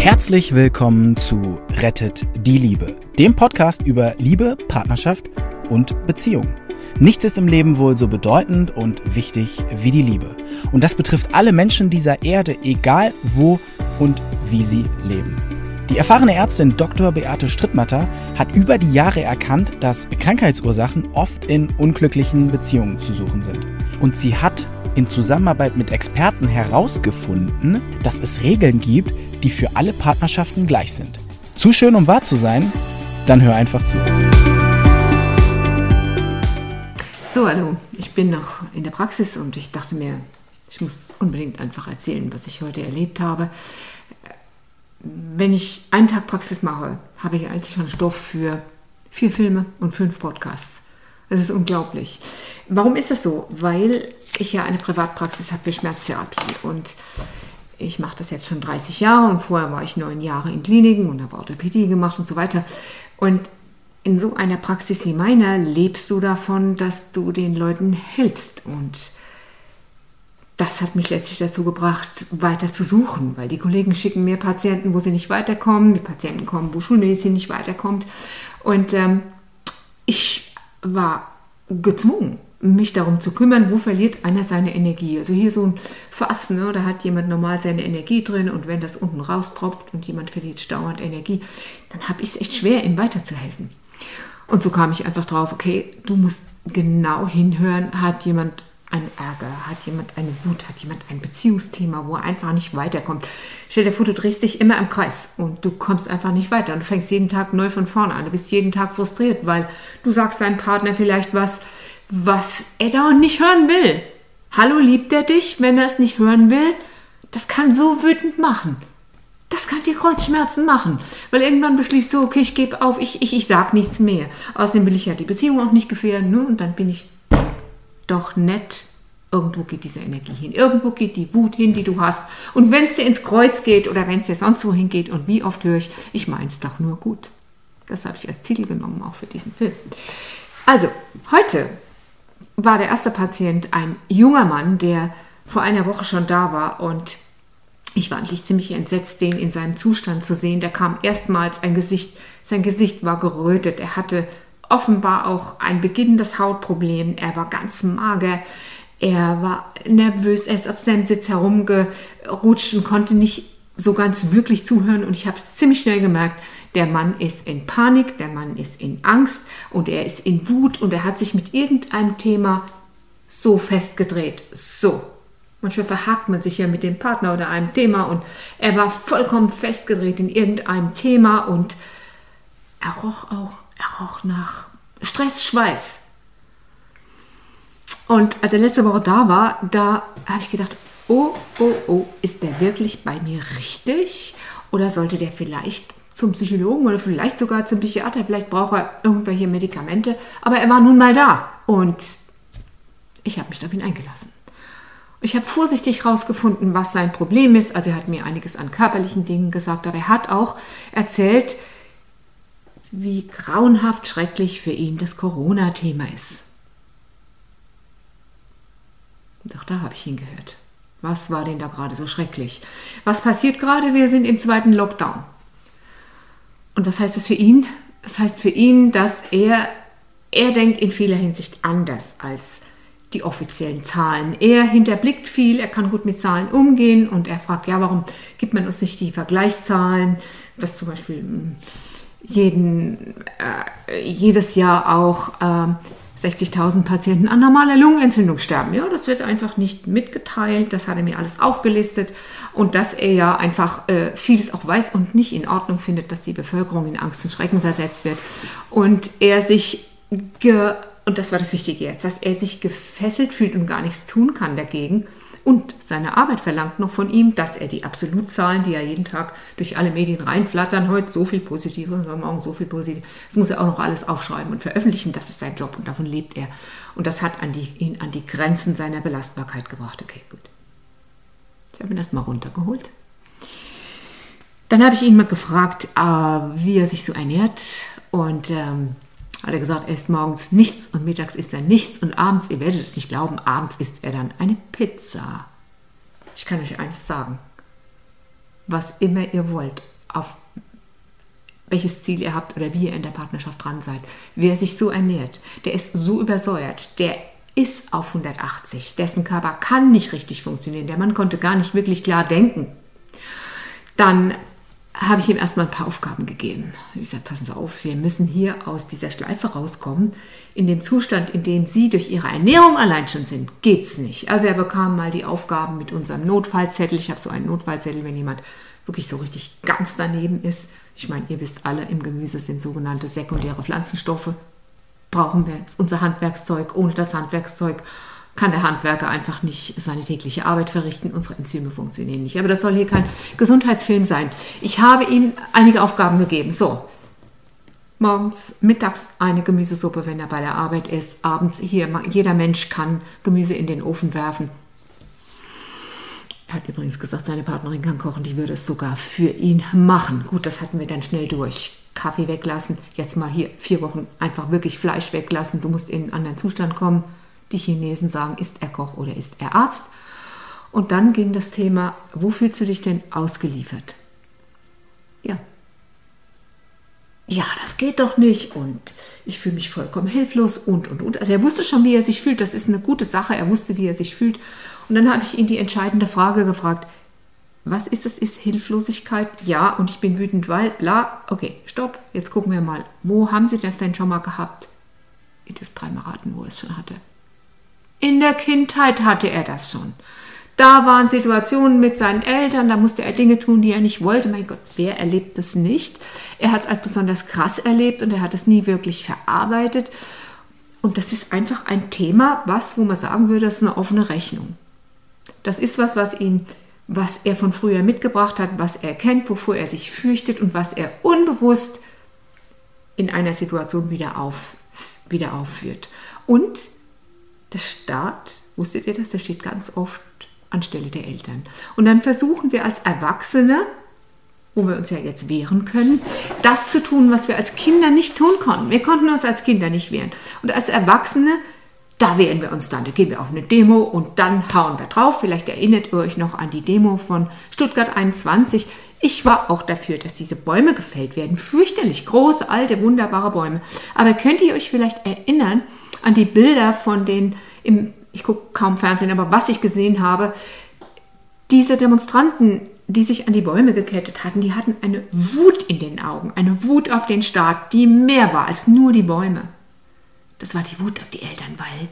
Herzlich willkommen zu Rettet die Liebe, dem Podcast über Liebe, Partnerschaft und Beziehung. Nichts ist im Leben wohl so bedeutend und wichtig wie die Liebe. Und das betrifft alle Menschen dieser Erde, egal wo und wie sie leben. Die erfahrene Ärztin Dr. Beate Strittmatter hat über die Jahre erkannt, dass Krankheitsursachen oft in unglücklichen Beziehungen zu suchen sind. Und sie hat in Zusammenarbeit mit Experten herausgefunden, dass es Regeln gibt, die für alle Partnerschaften gleich sind. Zu schön, um wahr zu sein? Dann hör einfach zu. So, hallo, ich bin noch in der Praxis und ich dachte mir, ich muss unbedingt einfach erzählen, was ich heute erlebt habe. Wenn ich einen Tag Praxis mache, habe ich eigentlich schon Stoff für vier Filme und fünf Podcasts. Das ist unglaublich. Warum ist das so? Weil ich ja eine Privatpraxis habe für Schmerztherapie und ich mache das jetzt schon 30 Jahre und vorher war ich neun Jahre in Kliniken und habe Orthopädie gemacht und so weiter. Und in so einer Praxis wie meiner lebst du davon, dass du den Leuten hilfst. Und das hat mich letztlich dazu gebracht, weiter zu suchen, weil die Kollegen schicken mir Patienten, wo sie nicht weiterkommen, die Patienten kommen, wo Schulmedizin nicht weiterkommt. Und ähm, ich war gezwungen, mich darum zu kümmern, wo verliert einer seine Energie. Also hier so ein Fass, ne, da hat jemand normal seine Energie drin und wenn das unten raustropft und jemand verliert dauernd Energie, dann habe ich es echt schwer, ihm weiterzuhelfen. Und so kam ich einfach drauf, okay, du musst genau hinhören, hat jemand einen Ärger, hat jemand eine Wut, hat jemand ein Beziehungsthema, wo er einfach nicht weiterkommt. Stell dir vor, du drehst dich immer im Kreis und du kommst einfach nicht weiter und du fängst jeden Tag neu von vorne an. Du bist jeden Tag frustriert, weil du sagst deinem Partner vielleicht was, was er da nicht hören will. Hallo, liebt er dich, wenn er es nicht hören will? Das kann so wütend machen. Das kann dir Kreuzschmerzen machen, weil irgendwann beschließt du, okay, ich gebe auf, ich, ich, ich sag nichts mehr. Außerdem will ich ja die Beziehung auch nicht gefährden, ne? und dann bin ich doch nett. Irgendwo geht diese Energie hin. Irgendwo geht die Wut hin, die du hast. Und wenn es dir ins Kreuz geht oder wenn es dir sonst wohin geht und wie oft höre ich, ich mein's doch nur gut. Das habe ich als Titel genommen, auch für diesen Film. Also, heute war der erste Patient ein junger Mann, der vor einer Woche schon da war. Und ich war eigentlich ziemlich entsetzt, den in seinem Zustand zu sehen. Da kam erstmals ein Gesicht, sein Gesicht war gerötet, er hatte offenbar auch ein beginnendes Hautproblem, er war ganz mager, er war nervös, er ist auf seinem Sitz herumgerutscht und konnte nicht so ganz wirklich zuhören und ich habe ziemlich schnell gemerkt, der Mann ist in Panik, der Mann ist in Angst und er ist in Wut und er hat sich mit irgendeinem Thema so festgedreht. So. Manchmal verhakt man sich ja mit dem Partner oder einem Thema und er war vollkommen festgedreht in irgendeinem Thema und er roch auch, er roch nach Stress, Schweiß. Und als er letzte Woche da war, da habe ich gedacht, oh, oh, oh, ist der wirklich bei mir richtig? Oder sollte der vielleicht zum Psychologen oder vielleicht sogar zum Psychiater. Vielleicht braucht er irgendwelche Medikamente. Aber er war nun mal da und ich habe mich auf ihn eingelassen. Ich habe vorsichtig herausgefunden, was sein Problem ist. Also er hat mir einiges an körperlichen Dingen gesagt, aber er hat auch erzählt, wie grauenhaft schrecklich für ihn das Corona-Thema ist. Auch da habe ich ihn gehört. Was war denn da gerade so schrecklich? Was passiert gerade? Wir sind im zweiten Lockdown. Und was heißt das für ihn? Das heißt für ihn, dass er, er denkt in vieler Hinsicht anders als die offiziellen Zahlen. Er hinterblickt viel, er kann gut mit Zahlen umgehen und er fragt, ja, warum gibt man uns nicht die Vergleichszahlen, dass zum Beispiel hm, jeden, äh, jedes Jahr auch äh, 60.000 Patienten an normaler Lungenentzündung sterben. Ja, das wird einfach nicht mitgeteilt. Das hat er mir alles aufgelistet. Und dass er ja einfach äh, vieles auch weiß und nicht in Ordnung findet, dass die Bevölkerung in Angst und Schrecken versetzt wird. Und er sich, und das war das Wichtige jetzt, dass er sich gefesselt fühlt und gar nichts tun kann dagegen und seine Arbeit verlangt noch von ihm, dass er die Absolutzahlen, die ja jeden Tag durch alle Medien reinflattern, heute so viel Positive und morgen so viel Positive, das muss er auch noch alles aufschreiben und veröffentlichen. Das ist sein Job und davon lebt er. Und das hat an die, ihn an die Grenzen seiner Belastbarkeit gebracht. Okay, gut. Ich habe ihn erstmal runtergeholt. Dann habe ich ihn mal gefragt, äh, wie er sich so ernährt und ähm, hat er gesagt, er isst morgens nichts und mittags isst er nichts und abends, ihr werdet es nicht glauben, abends isst er dann eine Pizza. Ich kann euch eines sagen. Was immer ihr wollt, auf welches Ziel ihr habt oder wie ihr in der Partnerschaft dran seid. Wer sich so ernährt, der ist so übersäuert, der ist auf 180, dessen Körper kann nicht richtig funktionieren, der Mann konnte gar nicht wirklich klar denken. Dann habe ich ihm erstmal ein paar Aufgaben gegeben. Ich sagte, passen Sie auf, wir müssen hier aus dieser Schleife rauskommen. In dem Zustand, in dem Sie durch Ihre Ernährung allein schon sind, geht es nicht. Also er bekam mal die Aufgaben mit unserem Notfallzettel. Ich habe so einen Notfallzettel, wenn jemand wirklich so richtig ganz daneben ist. Ich meine, ihr wisst alle, im Gemüse sind sogenannte sekundäre Pflanzenstoffe. Brauchen wir unser Handwerkszeug. Ohne das Handwerkszeug kann der Handwerker einfach nicht seine tägliche Arbeit verrichten. Unsere Enzyme funktionieren nicht. Aber das soll hier kein Gesundheitsfilm sein. Ich habe ihm einige Aufgaben gegeben. So, morgens, mittags eine Gemüsesuppe, wenn er bei der Arbeit ist. Abends hier, jeder Mensch kann Gemüse in den Ofen werfen. Er hat übrigens gesagt, seine Partnerin kann kochen, die würde es sogar für ihn machen. Gut, das hatten wir dann schnell durch. Kaffee weglassen, jetzt mal hier vier Wochen einfach wirklich Fleisch weglassen. Du musst in einen anderen Zustand kommen. Die Chinesen sagen, ist er Koch oder ist er Arzt? Und dann ging das Thema, wo fühlst du dich denn ausgeliefert? Ja. Ja, das geht doch nicht und ich fühle mich vollkommen hilflos und und und. Also er wusste schon, wie er sich fühlt. Das ist eine gute Sache. Er wusste, wie er sich fühlt. Und dann habe ich ihn die entscheidende Frage gefragt. Was ist das? Ist Hilflosigkeit? Ja, und ich bin wütend, weil bla. Okay, stopp. Jetzt gucken wir mal. Wo haben Sie das denn schon mal gehabt? Ihr dürft dreimal raten, wo er es schon hatte. In der Kindheit hatte er das schon. Da waren Situationen mit seinen Eltern, da musste er Dinge tun, die er nicht wollte. Mein Gott, wer erlebt das nicht? Er hat es als besonders krass erlebt und er hat es nie wirklich verarbeitet. Und das ist einfach ein Thema, was, wo man sagen würde, das ist eine offene Rechnung. Das ist was, was ihn, was er von früher mitgebracht hat, was er kennt, wovor er sich fürchtet und was er unbewusst in einer Situation wieder, auf, wieder aufführt. Und der Staat, wusstet ihr das, der steht ganz oft anstelle der Eltern. Und dann versuchen wir als Erwachsene, wo wir uns ja jetzt wehren können, das zu tun, was wir als Kinder nicht tun konnten. Wir konnten uns als Kinder nicht wehren. Und als Erwachsene, da wehren wir uns dann. Da gehen wir auf eine Demo und dann hauen wir drauf. Vielleicht erinnert ihr euch noch an die Demo von Stuttgart 21. Ich war auch dafür, dass diese Bäume gefällt werden. Fürchterlich große, alte, wunderbare Bäume. Aber könnt ihr euch vielleicht erinnern, an die Bilder von den, im, ich gucke kaum Fernsehen, aber was ich gesehen habe, diese Demonstranten, die sich an die Bäume gekettet hatten, die hatten eine Wut in den Augen, eine Wut auf den Staat, die mehr war als nur die Bäume. Das war die Wut auf die Eltern, weil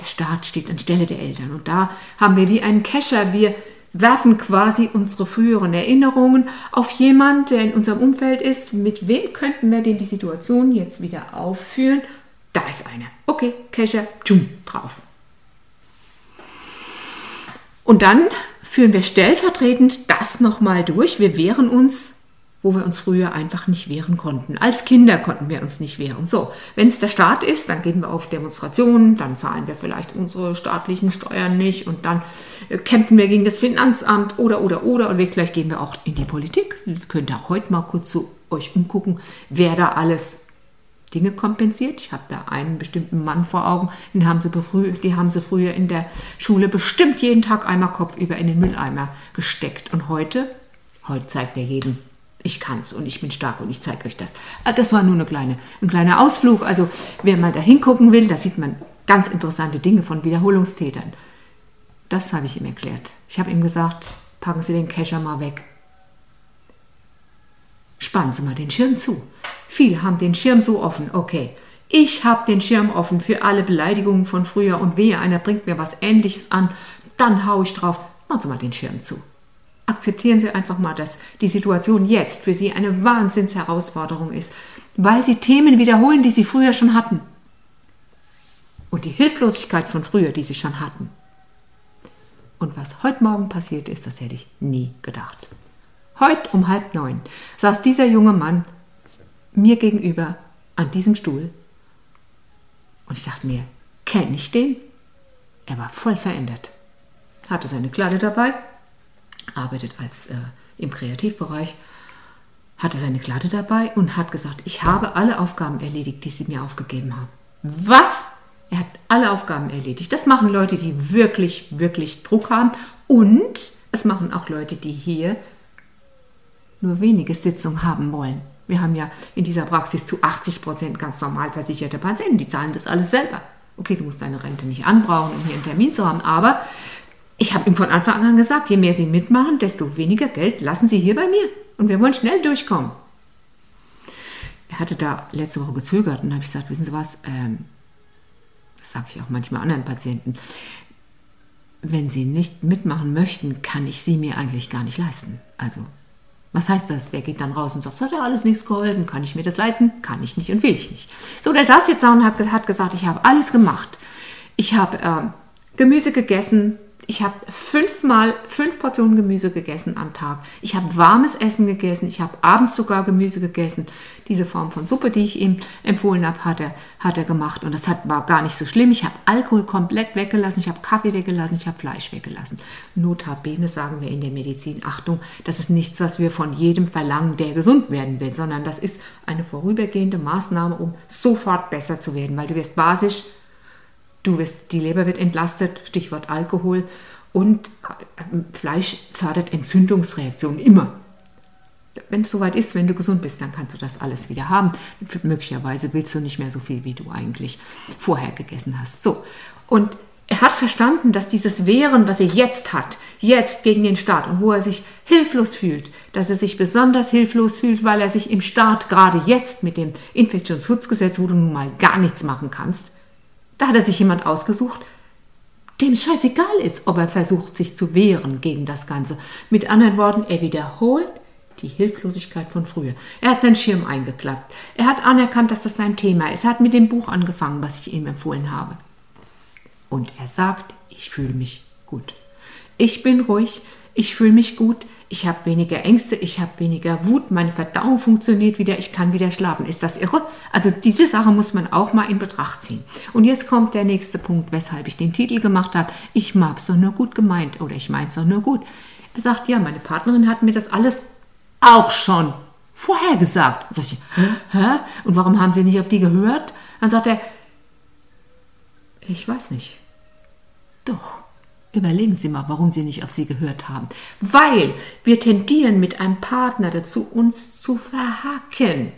der Staat steht anstelle der Eltern. Und da haben wir wie einen Kescher, wir werfen quasi unsere früheren Erinnerungen auf jemanden, der in unserem Umfeld ist. Mit wem könnten wir denn die Situation jetzt wieder aufführen da ist eine. Okay, Kescher, tschum, drauf. Und dann führen wir stellvertretend das nochmal durch. Wir wehren uns, wo wir uns früher einfach nicht wehren konnten. Als Kinder konnten wir uns nicht wehren. So, wenn es der Staat ist, dann gehen wir auf Demonstrationen, dann zahlen wir vielleicht unsere staatlichen Steuern nicht und dann äh, kämpfen wir gegen das Finanzamt oder, oder, oder. Und gleich gehen wir auch in die Politik. Ihr könnt auch heute mal kurz zu euch umgucken, wer da alles Dinge kompensiert. Ich habe da einen bestimmten Mann vor Augen, den haben sie, die haben sie früher in der Schule bestimmt jeden Tag einmal kopfüber in den Mülleimer gesteckt. Und heute, heute zeigt er jedem, ich kann's und ich bin stark und ich zeige euch das. Ah, das war nur eine kleine, ein kleiner Ausflug. Also wer mal da hingucken will, da sieht man ganz interessante Dinge von Wiederholungstätern. Das habe ich ihm erklärt. Ich habe ihm gesagt, packen Sie den Kescher mal weg. Spannen Sie mal den Schirm zu. Viele haben den Schirm so offen. Okay, ich habe den Schirm offen für alle Beleidigungen von früher und wehe, einer bringt mir was Ähnliches an, dann hau ich drauf. Machen Sie mal den Schirm zu. Akzeptieren Sie einfach mal, dass die Situation jetzt für Sie eine Wahnsinnsherausforderung ist, weil Sie Themen wiederholen, die Sie früher schon hatten. Und die Hilflosigkeit von früher, die Sie schon hatten. Und was heute Morgen passiert ist, das hätte ich nie gedacht. Heute um halb neun saß dieser junge Mann mir gegenüber an diesem Stuhl. Und ich dachte mir, kenne ich den? Er war voll verändert. Hatte seine Kleider dabei, arbeitet als äh, im Kreativbereich, hatte seine Kleider dabei und hat gesagt, ich habe alle Aufgaben erledigt, die sie mir aufgegeben haben. Was? Er hat alle Aufgaben erledigt. Das machen Leute, die wirklich, wirklich Druck haben. Und es machen auch Leute, die hier nur wenige Sitzungen haben wollen. Wir haben ja in dieser Praxis zu 80 Prozent ganz normal versicherte Patienten, die zahlen das alles selber. Okay, du musst deine Rente nicht anbrauchen, um hier einen Termin zu haben, aber ich habe ihm von Anfang an gesagt, je mehr Sie mitmachen, desto weniger Geld lassen Sie hier bei mir. Und wir wollen schnell durchkommen. Er hatte da letzte Woche gezögert und habe ich gesagt, wissen Sie was, ähm, das sage ich auch manchmal anderen Patienten, wenn Sie nicht mitmachen möchten, kann ich Sie mir eigentlich gar nicht leisten. Also was heißt das? Der geht dann raus und sagt, das hat ja alles nichts geholfen, kann ich mir das leisten? Kann ich nicht und will ich nicht. So, der saß jetzt da und hat, gesagt, ich habe alles gemacht. Ich habe äh, Gemüse gegessen, ich habe fünfmal fünf Portionen Gemüse gegessen am Tag. Ich habe warmes Essen gegessen. Ich habe abends sogar Gemüse gegessen. Diese Form von Suppe, die ich ihm empfohlen habe, hat er, hat er gemacht. Und das hat, war gar nicht so schlimm. Ich habe Alkohol komplett weggelassen. Ich habe Kaffee weggelassen. Ich habe Fleisch weggelassen. Notabene sagen wir in der Medizin, Achtung, das ist nichts, was wir von jedem verlangen, der gesund werden will, sondern das ist eine vorübergehende Maßnahme, um sofort besser zu werden, weil du wirst basisch Du wirst, die Leber wird entlastet, Stichwort Alkohol. Und Fleisch fördert Entzündungsreaktionen immer. Wenn es soweit ist, wenn du gesund bist, dann kannst du das alles wieder haben. Möglicherweise willst du nicht mehr so viel, wie du eigentlich vorher gegessen hast. So. Und er hat verstanden, dass dieses Wehren, was er jetzt hat, jetzt gegen den Staat und wo er sich hilflos fühlt, dass er sich besonders hilflos fühlt, weil er sich im Staat gerade jetzt mit dem Infektionsschutzgesetz, wo du nun mal gar nichts machen kannst, da hat er sich jemand ausgesucht, dem es scheißegal ist, ob er versucht, sich zu wehren gegen das Ganze. Mit anderen Worten, er wiederholt die Hilflosigkeit von früher. Er hat seinen Schirm eingeklappt. Er hat anerkannt, dass das sein Thema ist. Er hat mit dem Buch angefangen, was ich ihm empfohlen habe. Und er sagt, ich fühle mich gut. Ich bin ruhig, ich fühle mich gut, ich habe weniger Ängste, ich habe weniger Wut, meine Verdauung funktioniert wieder, ich kann wieder schlafen. Ist das irre? Also diese Sache muss man auch mal in Betracht ziehen. Und jetzt kommt der nächste Punkt, weshalb ich den Titel gemacht habe. Ich mag's doch nur gut gemeint oder ich mein's doch nur gut. Er sagt, ja, meine Partnerin hat mir das alles auch schon vorher gesagt. Sag ich, hä? Und warum haben Sie nicht auf die gehört? Dann sagt er, ich weiß nicht. Doch. Überlegen Sie mal, warum Sie nicht auf sie gehört haben. Weil wir tendieren mit einem Partner dazu, uns zu verhacken.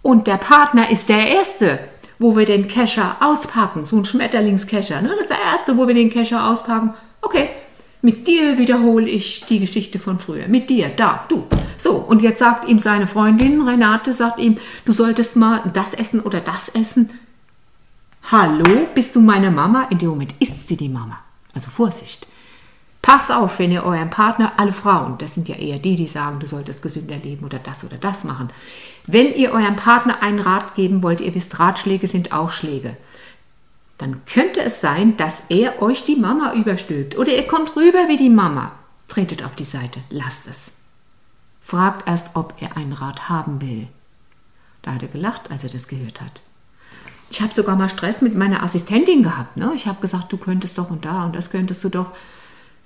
Und der Partner ist der Erste, wo wir den Kescher auspacken, so ein Schmetterlingskescher. Ne? Das ist der Erste, wo wir den Kescher auspacken. Okay, mit dir wiederhole ich die Geschichte von früher. Mit dir, da, du. So, und jetzt sagt ihm seine Freundin, Renate, sagt ihm, du solltest mal das essen oder das essen. Hallo, bist du meine Mama? In dem Moment ist sie die Mama. Also Vorsicht. Passt auf, wenn ihr euren Partner, alle Frauen, das sind ja eher die, die sagen, du solltest gesünder leben oder das oder das machen. Wenn ihr eurem Partner einen Rat geben wollt, ihr wisst, Ratschläge sind auch Schläge, dann könnte es sein, dass er euch die Mama überstülpt oder ihr kommt rüber wie die Mama. Tretet auf die Seite, lasst es. Fragt erst, ob er einen Rat haben will. Da hat er gelacht, als er das gehört hat. Ich habe sogar mal Stress mit meiner Assistentin gehabt. Ne? Ich habe gesagt, du könntest doch und da und das könntest du doch.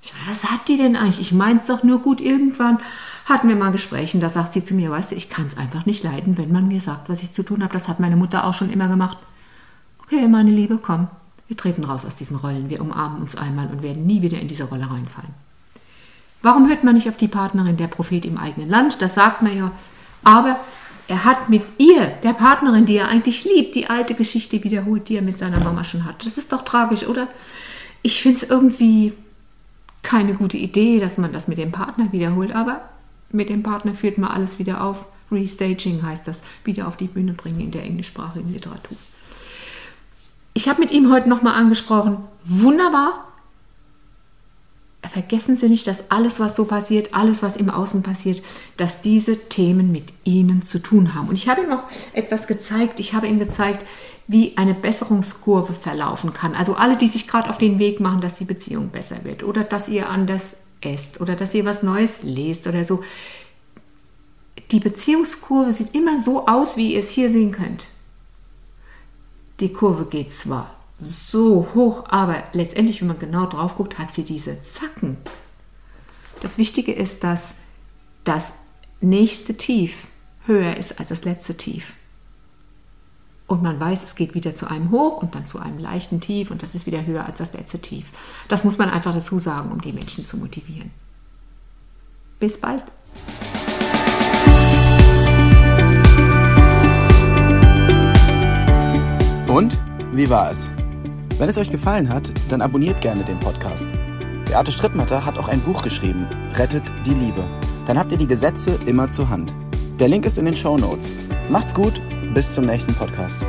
Ich, was hat die denn eigentlich? Ich meine es doch nur gut. Irgendwann hatten wir mal Gespräche da sagt sie zu mir, weißt du, ich kann es einfach nicht leiden, wenn man mir sagt, was ich zu tun habe. Das hat meine Mutter auch schon immer gemacht. Okay, meine Liebe, komm, wir treten raus aus diesen Rollen. Wir umarmen uns einmal und werden nie wieder in diese Rolle reinfallen. Warum hört man nicht auf die Partnerin der Prophet im eigenen Land? Das sagt man ja. Aber er hat mit ihr, der Partnerin, die er eigentlich liebt, die alte Geschichte wiederholt, die er mit seiner Mama schon hat. Das ist doch tragisch, oder? Ich finde es irgendwie keine gute Idee, dass man das mit dem Partner wiederholt, aber mit dem Partner führt man alles wieder auf. Restaging heißt das, wieder auf die Bühne bringen in der englischsprachigen Literatur. Ich habe mit ihm heute nochmal angesprochen. Wunderbar, vergessen Sie nicht, dass alles, was so passiert, alles, was im Außen passiert, dass diese Themen mit Ihnen zu tun haben. Und ich habe ihm auch etwas gezeigt. Ich habe ihm gezeigt, wie eine Besserungskurve verlaufen kann. Also alle, die sich gerade auf den Weg machen, dass die Beziehung besser wird oder dass ihr anders esst oder dass ihr was Neues lest oder so. Die Beziehungskurve sieht immer so aus, wie ihr es hier sehen könnt. Die Kurve geht zwar so hoch, aber letztendlich, wenn man genau drauf guckt, hat sie diese Zacken. Das Wichtige ist, dass das nächste Tief höher ist als das letzte Tief. Und man weiß, es geht wieder zu einem hoch und dann zu einem leichten Tief und das ist wieder höher als das letzte Tief. Das muss man einfach dazu sagen, um die Menschen zu motivieren. Bis bald. Und wie war es? Wenn es euch gefallen hat, dann abonniert gerne den Podcast. Beate Strittmatter hat auch ein Buch geschrieben, Rettet die Liebe. Dann habt ihr die Gesetze immer zur Hand. Der Link ist in den Show Notes. Macht's gut, bis zum nächsten Podcast.